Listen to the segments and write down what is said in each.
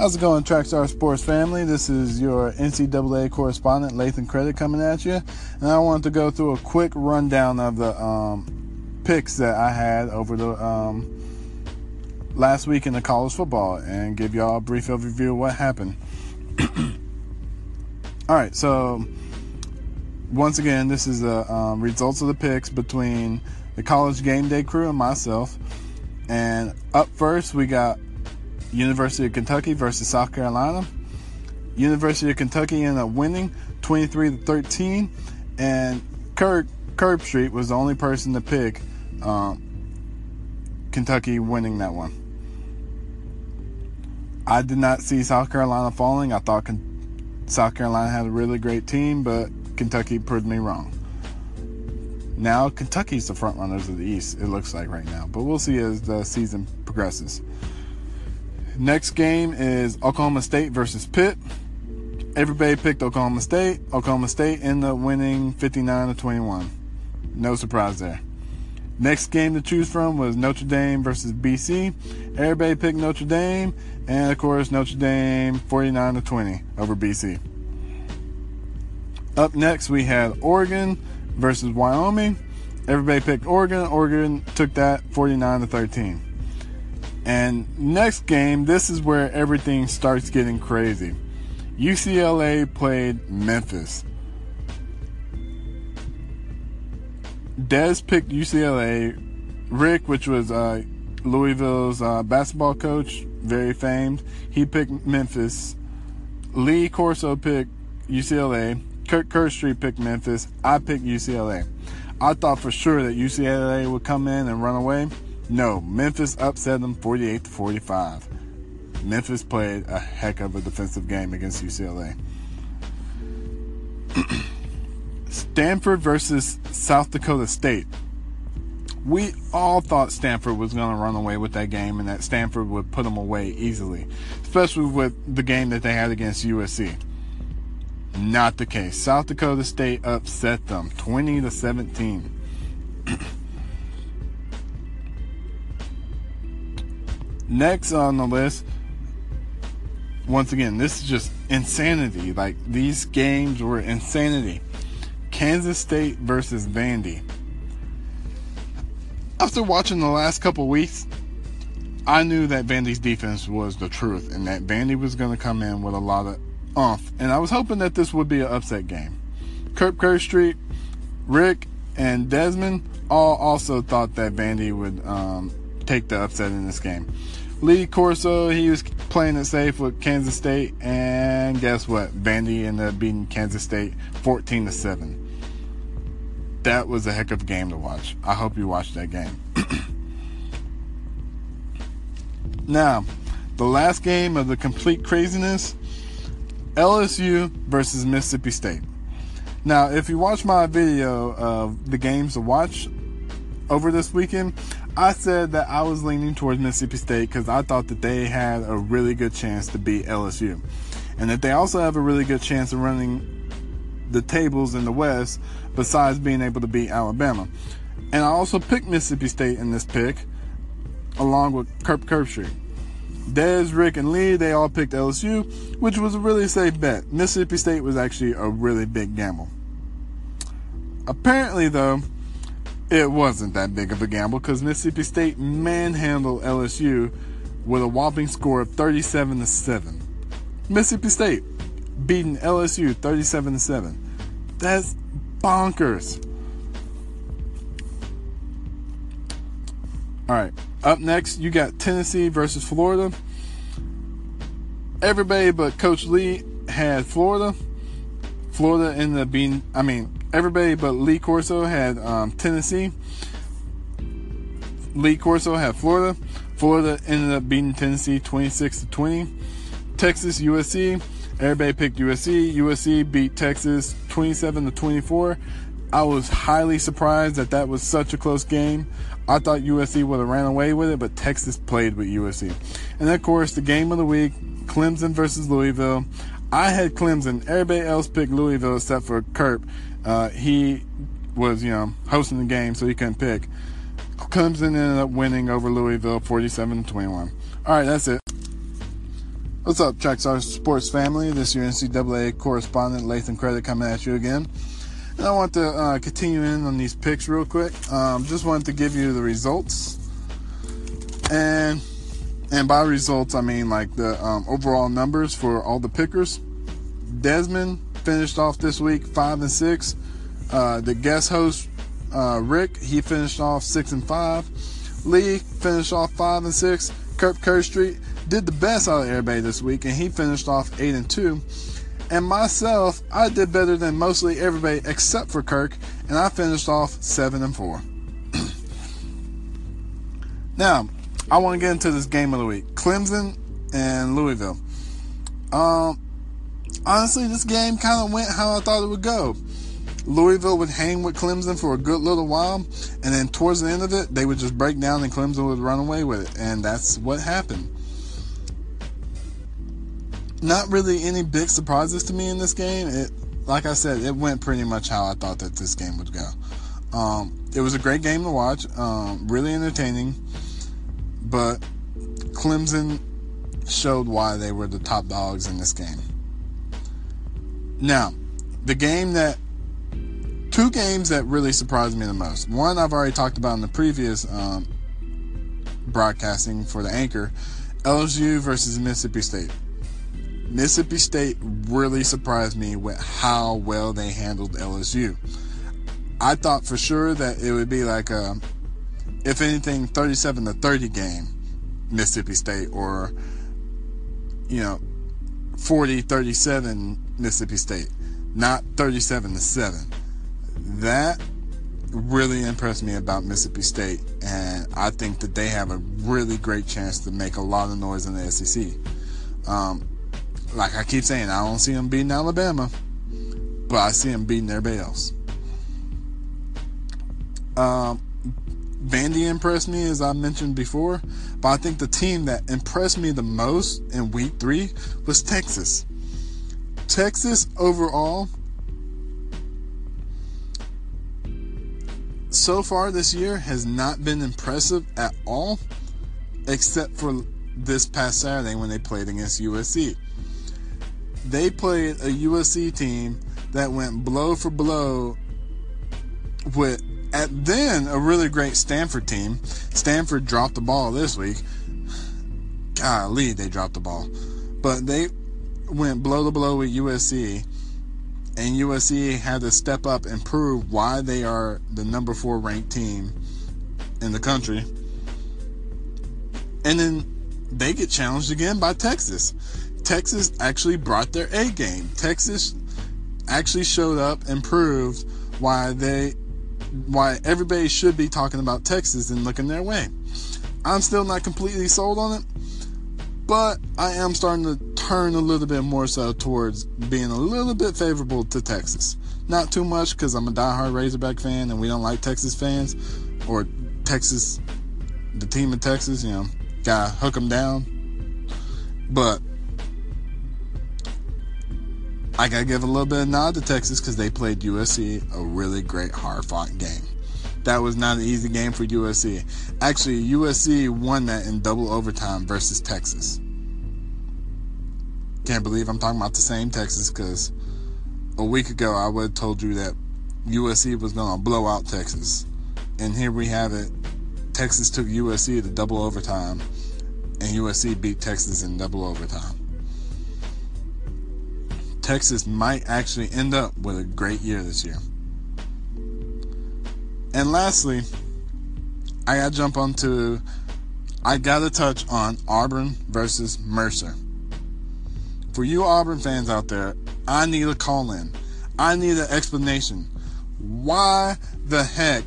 How's it going, Trackstar Sports family? This is your NCAA correspondent, Lathan Credit, coming at you. And I wanted to go through a quick rundown of the um, picks that I had over the um, last week in the college football and give y'all a brief overview of what happened. All right, so once again, this is the um, results of the picks between the college game day crew and myself. And up first, we got University of Kentucky versus South Carolina. University of Kentucky ended up winning 23 to 13, and Kirk Herbstreit was the only person to pick um, Kentucky winning that one. I did not see South Carolina falling. I thought South Carolina had a really great team, but Kentucky proved me wrong. Now Kentucky's the front runners of the East. It looks like right now, but we'll see as the season progresses. Next game is Oklahoma State versus Pitt. Everybody picked Oklahoma State. Oklahoma State ended up winning 59 to 21. No surprise there. Next game to choose from was Notre Dame versus BC. Everybody picked Notre Dame, and of course Notre Dame 49 to 20 over BC. Up next we had Oregon versus Wyoming. Everybody picked Oregon. Oregon took that 49 to 13. And next game, this is where everything starts getting crazy. UCLA played Memphis. Dez picked UCLA. Rick, which was uh, Louisville's uh, basketball coach, very famed, he picked Memphis. Lee Corso picked UCLA. Kirk Herbstreit picked Memphis. I picked UCLA. I thought for sure that UCLA would come in and run away. No, Memphis upset them 48 to 45. Memphis played a heck of a defensive game against UCLA. Stanford versus South Dakota State. We all thought Stanford was going to run away with that game and that Stanford would put them away easily, especially with the game that they had against USC. Not the case. South Dakota State upset them 20 to 17. Next on the list, once again, this is just insanity. Like these games were insanity. Kansas State versus Vandy. After watching the last couple weeks, I knew that Vandy's defense was the truth and that Vandy was going to come in with a lot of umph. And I was hoping that this would be an upset game. Kirk Herbstreit, Rick, and Desmond all also thought that Vandy would um, take the upset in this game. Lee Corso, he was playing it safe with Kansas State, and guess what? Vandy ended up beating Kansas State 14 to 7. That was a heck of a game to watch. I hope you watched that game. now, the last game of the complete craziness LSU versus Mississippi State. Now, if you watch my video of the games to watch over this weekend, I said that I was leaning towards Mississippi State because I thought that they had a really good chance to beat LSU. And that they also have a really good chance of running the tables in the West besides being able to beat Alabama. And I also picked Mississippi State in this pick along with Kirk Herbstreit. Dez, Rick, and Lee, they all picked LSU, which was a really safe bet. Mississippi State was actually a really big gamble. Apparently, though, it wasn't that big of a gamble because Mississippi State manhandled LSU with a whopping score of 37 to 7. Mississippi State beating LSU 37 to 7. That's bonkers. All right, up next, you got Tennessee versus Florida. Everybody but Coach Lee had Florida. Florida ended up being, I mean, everybody but Lee Corso had um, Tennessee. Lee Corso had Florida. Florida ended up beating Tennessee 26 to 20. Texas USC. Everybody picked USC. USC beat Texas 27 to 24. I was highly surprised that that was such a close game. I thought USC would have ran away with it, but Texas played with USC. And of course, the game of the week, Clemson versus Louisville. I had Clemson. Everybody else picked Louisville except for Kurt. Uh, he was, you know, hosting the game, so he couldn't pick. Clemson ended up winning over Louisville 47 to 21. All right, that's it. What's up, Trackstar Sports family? This is your NCAA correspondent, Lathan Credit, coming at you again. And I want to uh, continue in on these picks real quick. Um, just wanted to give you the results. And and by results, I mean like the um, overall numbers for all the pickers. Desmond finished off this week five and six. Uh, the guest host uh, Rick he finished off six and five. Lee finished off five and six. Kirk Herbstreit did the best out of everybody this week, and he finished off eight and two. And myself, I did better than mostly everybody except for Kirk, and I finished off seven and four. now, I want to get into this game of the week: Clemson and Louisville. Um, honestly, this game kind of went how I thought it would go. Louisville would hang with Clemson for a good little while, and then towards the end of it, they would just break down and Clemson would run away with it. And that's what happened. Not really any big surprises to me in this game. It, like I said, it went pretty much how I thought that this game would go. Um, it was a great game to watch, um, really entertaining, but Clemson showed why they were the top dogs in this game. Now, the game that two games that really surprised me the most. One I've already talked about in the previous um, broadcasting for the anchor LSU versus Mississippi State. Mississippi State really surprised me with how well they handled LSU. I thought for sure that it would be like a, if anything, 37 to 30 game, Mississippi State, or, you know, 40 37 Mississippi State, not 37 to 7 that really impressed me about Mississippi State, and I think that they have a really great chance to make a lot of noise in the SEC. Um, like I keep saying, I don't see them beating Alabama, but I see them beating everybody else. Um, Vandy impressed me, as I mentioned before, but I think the team that impressed me the most in week three was Texas. Texas overall so far this year has not been impressive at all, except for this past Saturday when they played against USC. They played a USC team that went blow for blow with, at then, a really great Stanford team. Stanford dropped the ball this week. Golly, they dropped the ball. But they went blow to blow with USC and USC had to step up and prove why they are the number four ranked team in the country. And then they get challenged again by Texas. Texas actually brought their A game. Texas actually showed up and proved why they why everybody should be talking about Texas and looking their way. I'm still not completely sold on it, but I am starting to turn a little bit more so towards being a little bit favorable to Texas. Not too much because I'm a diehard Razorback fan and we don't like Texas fans or Texas, the team in Texas, you know, gotta hook them down. But I gotta give a little bit of nod to Texas because they played USC a really great, hard fought game. That was not an easy game for USC. Actually, USC won that in double overtime versus Texas. Can't believe I'm talking about the same Texas because a week ago I would have told you that USC was going to blow out Texas. And here we have it. Texas took USC to double overtime, and USC beat Texas in double overtime. Texas might actually end up with a great year this year. And lastly, I got to jump onto, I got to touch on Auburn versus Mercer for you Auburn fans out there, I need a call in. I need an explanation. Why the heck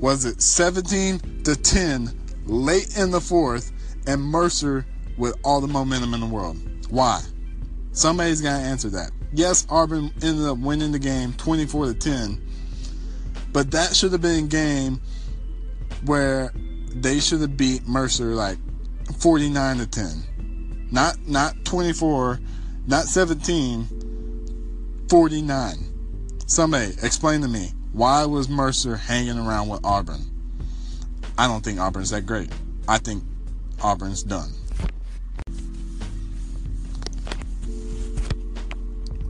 was it 17 to 10 late in the fourth and Mercer with all the momentum in the world? Why? Somebody's got to answer that. Yes, Auburn ended up winning the game 24 to 10, but that should have been a game where they should have beat Mercer like 49 to 10. Not not 24 not 17, 49. Somebody explain to me why was Mercer hanging around with Auburn? I don't think Auburn's that great. I think Auburn's done.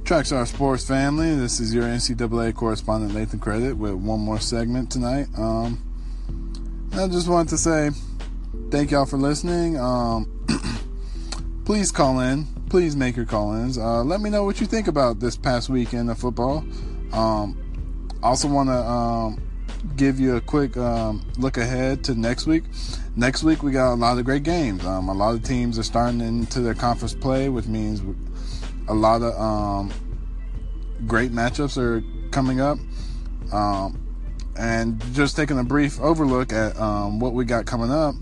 Trackstar Sports family, this is your NCAA correspondent Lathan Credit with one more segment tonight. Um, I just wanted to say thank y'all for listening. Um, please call in. Please make your call-ins. Uh, let me know what you think about this past weekend of football. Um, also want to um, give you a quick um, look ahead to next week. Next week we got a lot of great games. Um, a lot of teams are starting into their conference play, which means a lot of um, great matchups are coming up. Um, and just taking a brief overlook at what we got coming up.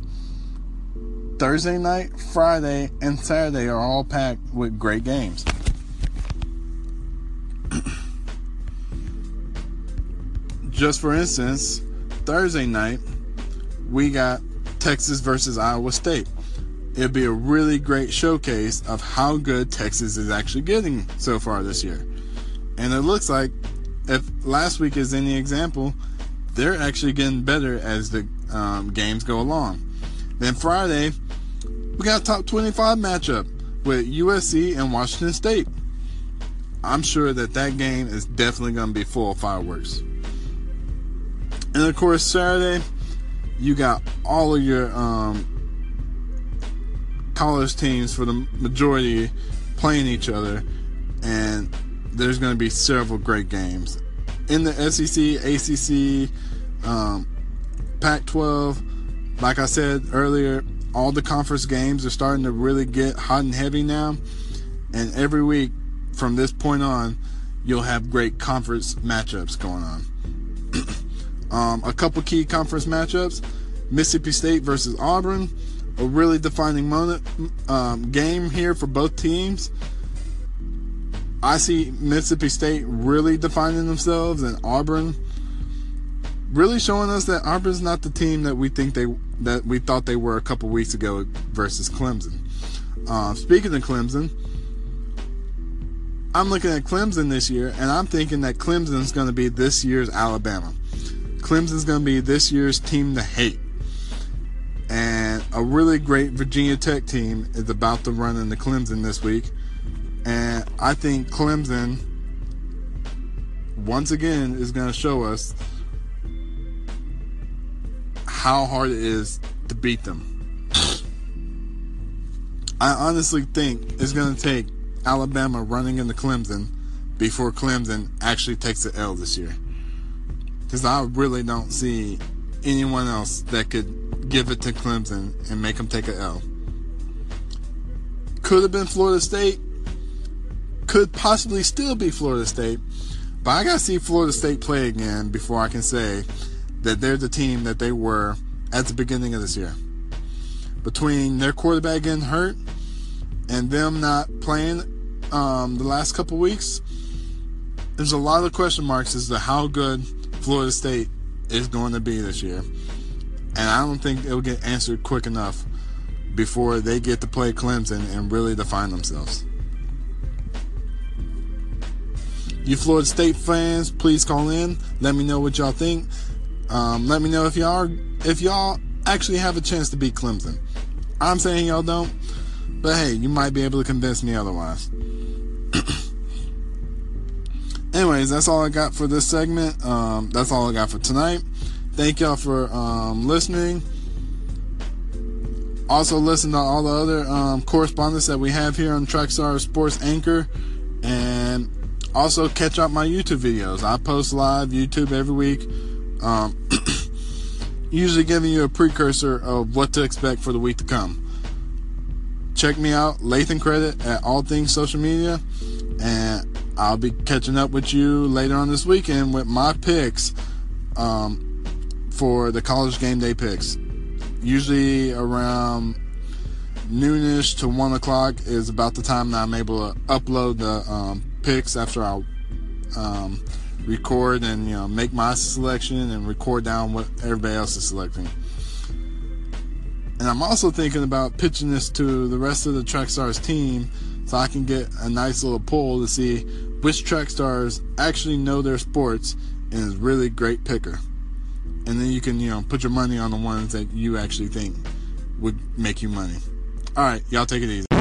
Thursday night, Friday, and Saturday are all packed with great games. just for instance, Thursday night, we got Texas versus Iowa State it'd be a really great showcase of how good Texas is actually getting so far this year. And it looks like, if last week is any example, they're actually getting better as the um, games go along. Then Friday, we got a top 25 matchup with USC and Washington State. I'm sure that that game is definitely going to be full of fireworks. And of course, Saturday, you got all of your um, college teams for the majority playing each other, and there's going to be several great games in the SEC, ACC, um, Pac-12. Like I said earlier, all the conference games are starting to really get hot and heavy now, and every week from this point on, you'll have great conference matchups going on. um, a couple key conference matchups: Mississippi State versus Auburn a really defining moment um, game here for both teams. I see Mississippi State really defining themselves, and Auburn really showing us that Auburn's not the team that we think they that we thought they were a couple weeks ago versus Clemson. Uh, speaking of Clemson, I'm looking at Clemson this year, and I'm thinking that Clemson's going to be this year's Alabama. Clemson's going to be this year's team to hate. And a really great Virginia Tech team is about to run into Clemson this week. And I think Clemson, once again, is going to show us how hard it is to beat them. I honestly think it's going to take Alabama running into Clemson before Clemson actually takes the L this year. Because I really don't see anyone else that could give it to Clemson and make them take an L. Could have been Florida State. Could possibly still be Florida State. But I got to see Florida State play again before I can say that they're the team that they were at the beginning of this year. Between their quarterback getting hurt and them not playing um, the last couple weeks, there's a lot of question marks as to how good Florida State is going to be this year. And I don't think it'll get answered quick enough before they get to play Clemson and really define themselves. You Florida State fans, please call in. Let me know what y'all think. Um, let me know if y'all are, if y'all actually have a chance to beat Clemson. I'm saying y'all don't, but hey, you might be able to convince me otherwise. Anyways, that's all I got for this segment. Um, that's all I got for tonight. Thank y'all for um, listening. Also, listen to all the other um, correspondence that we have here on Trackstar Sports Anchor. And also catch up my YouTube videos. I post live YouTube every week. Um, usually giving you a precursor of what to expect for the week to come. Check me out, Lathan Credit, at All Things Social Media. And I'll be catching up with you later on this weekend with my picks. Um, for the college game day picks. Usually around noonish to one o'clock is about the time that I'm able to upload the um, picks after I um, record and you know make my selection and record down what everybody else is selecting. And I'm also thinking about pitching this to the rest of the Trackstars team so I can get a nice little poll to see which Trackstars actually know their sports and is really great picker and then you can you know put your money on the ones that you actually think would make you money. All right, y'all take it easy.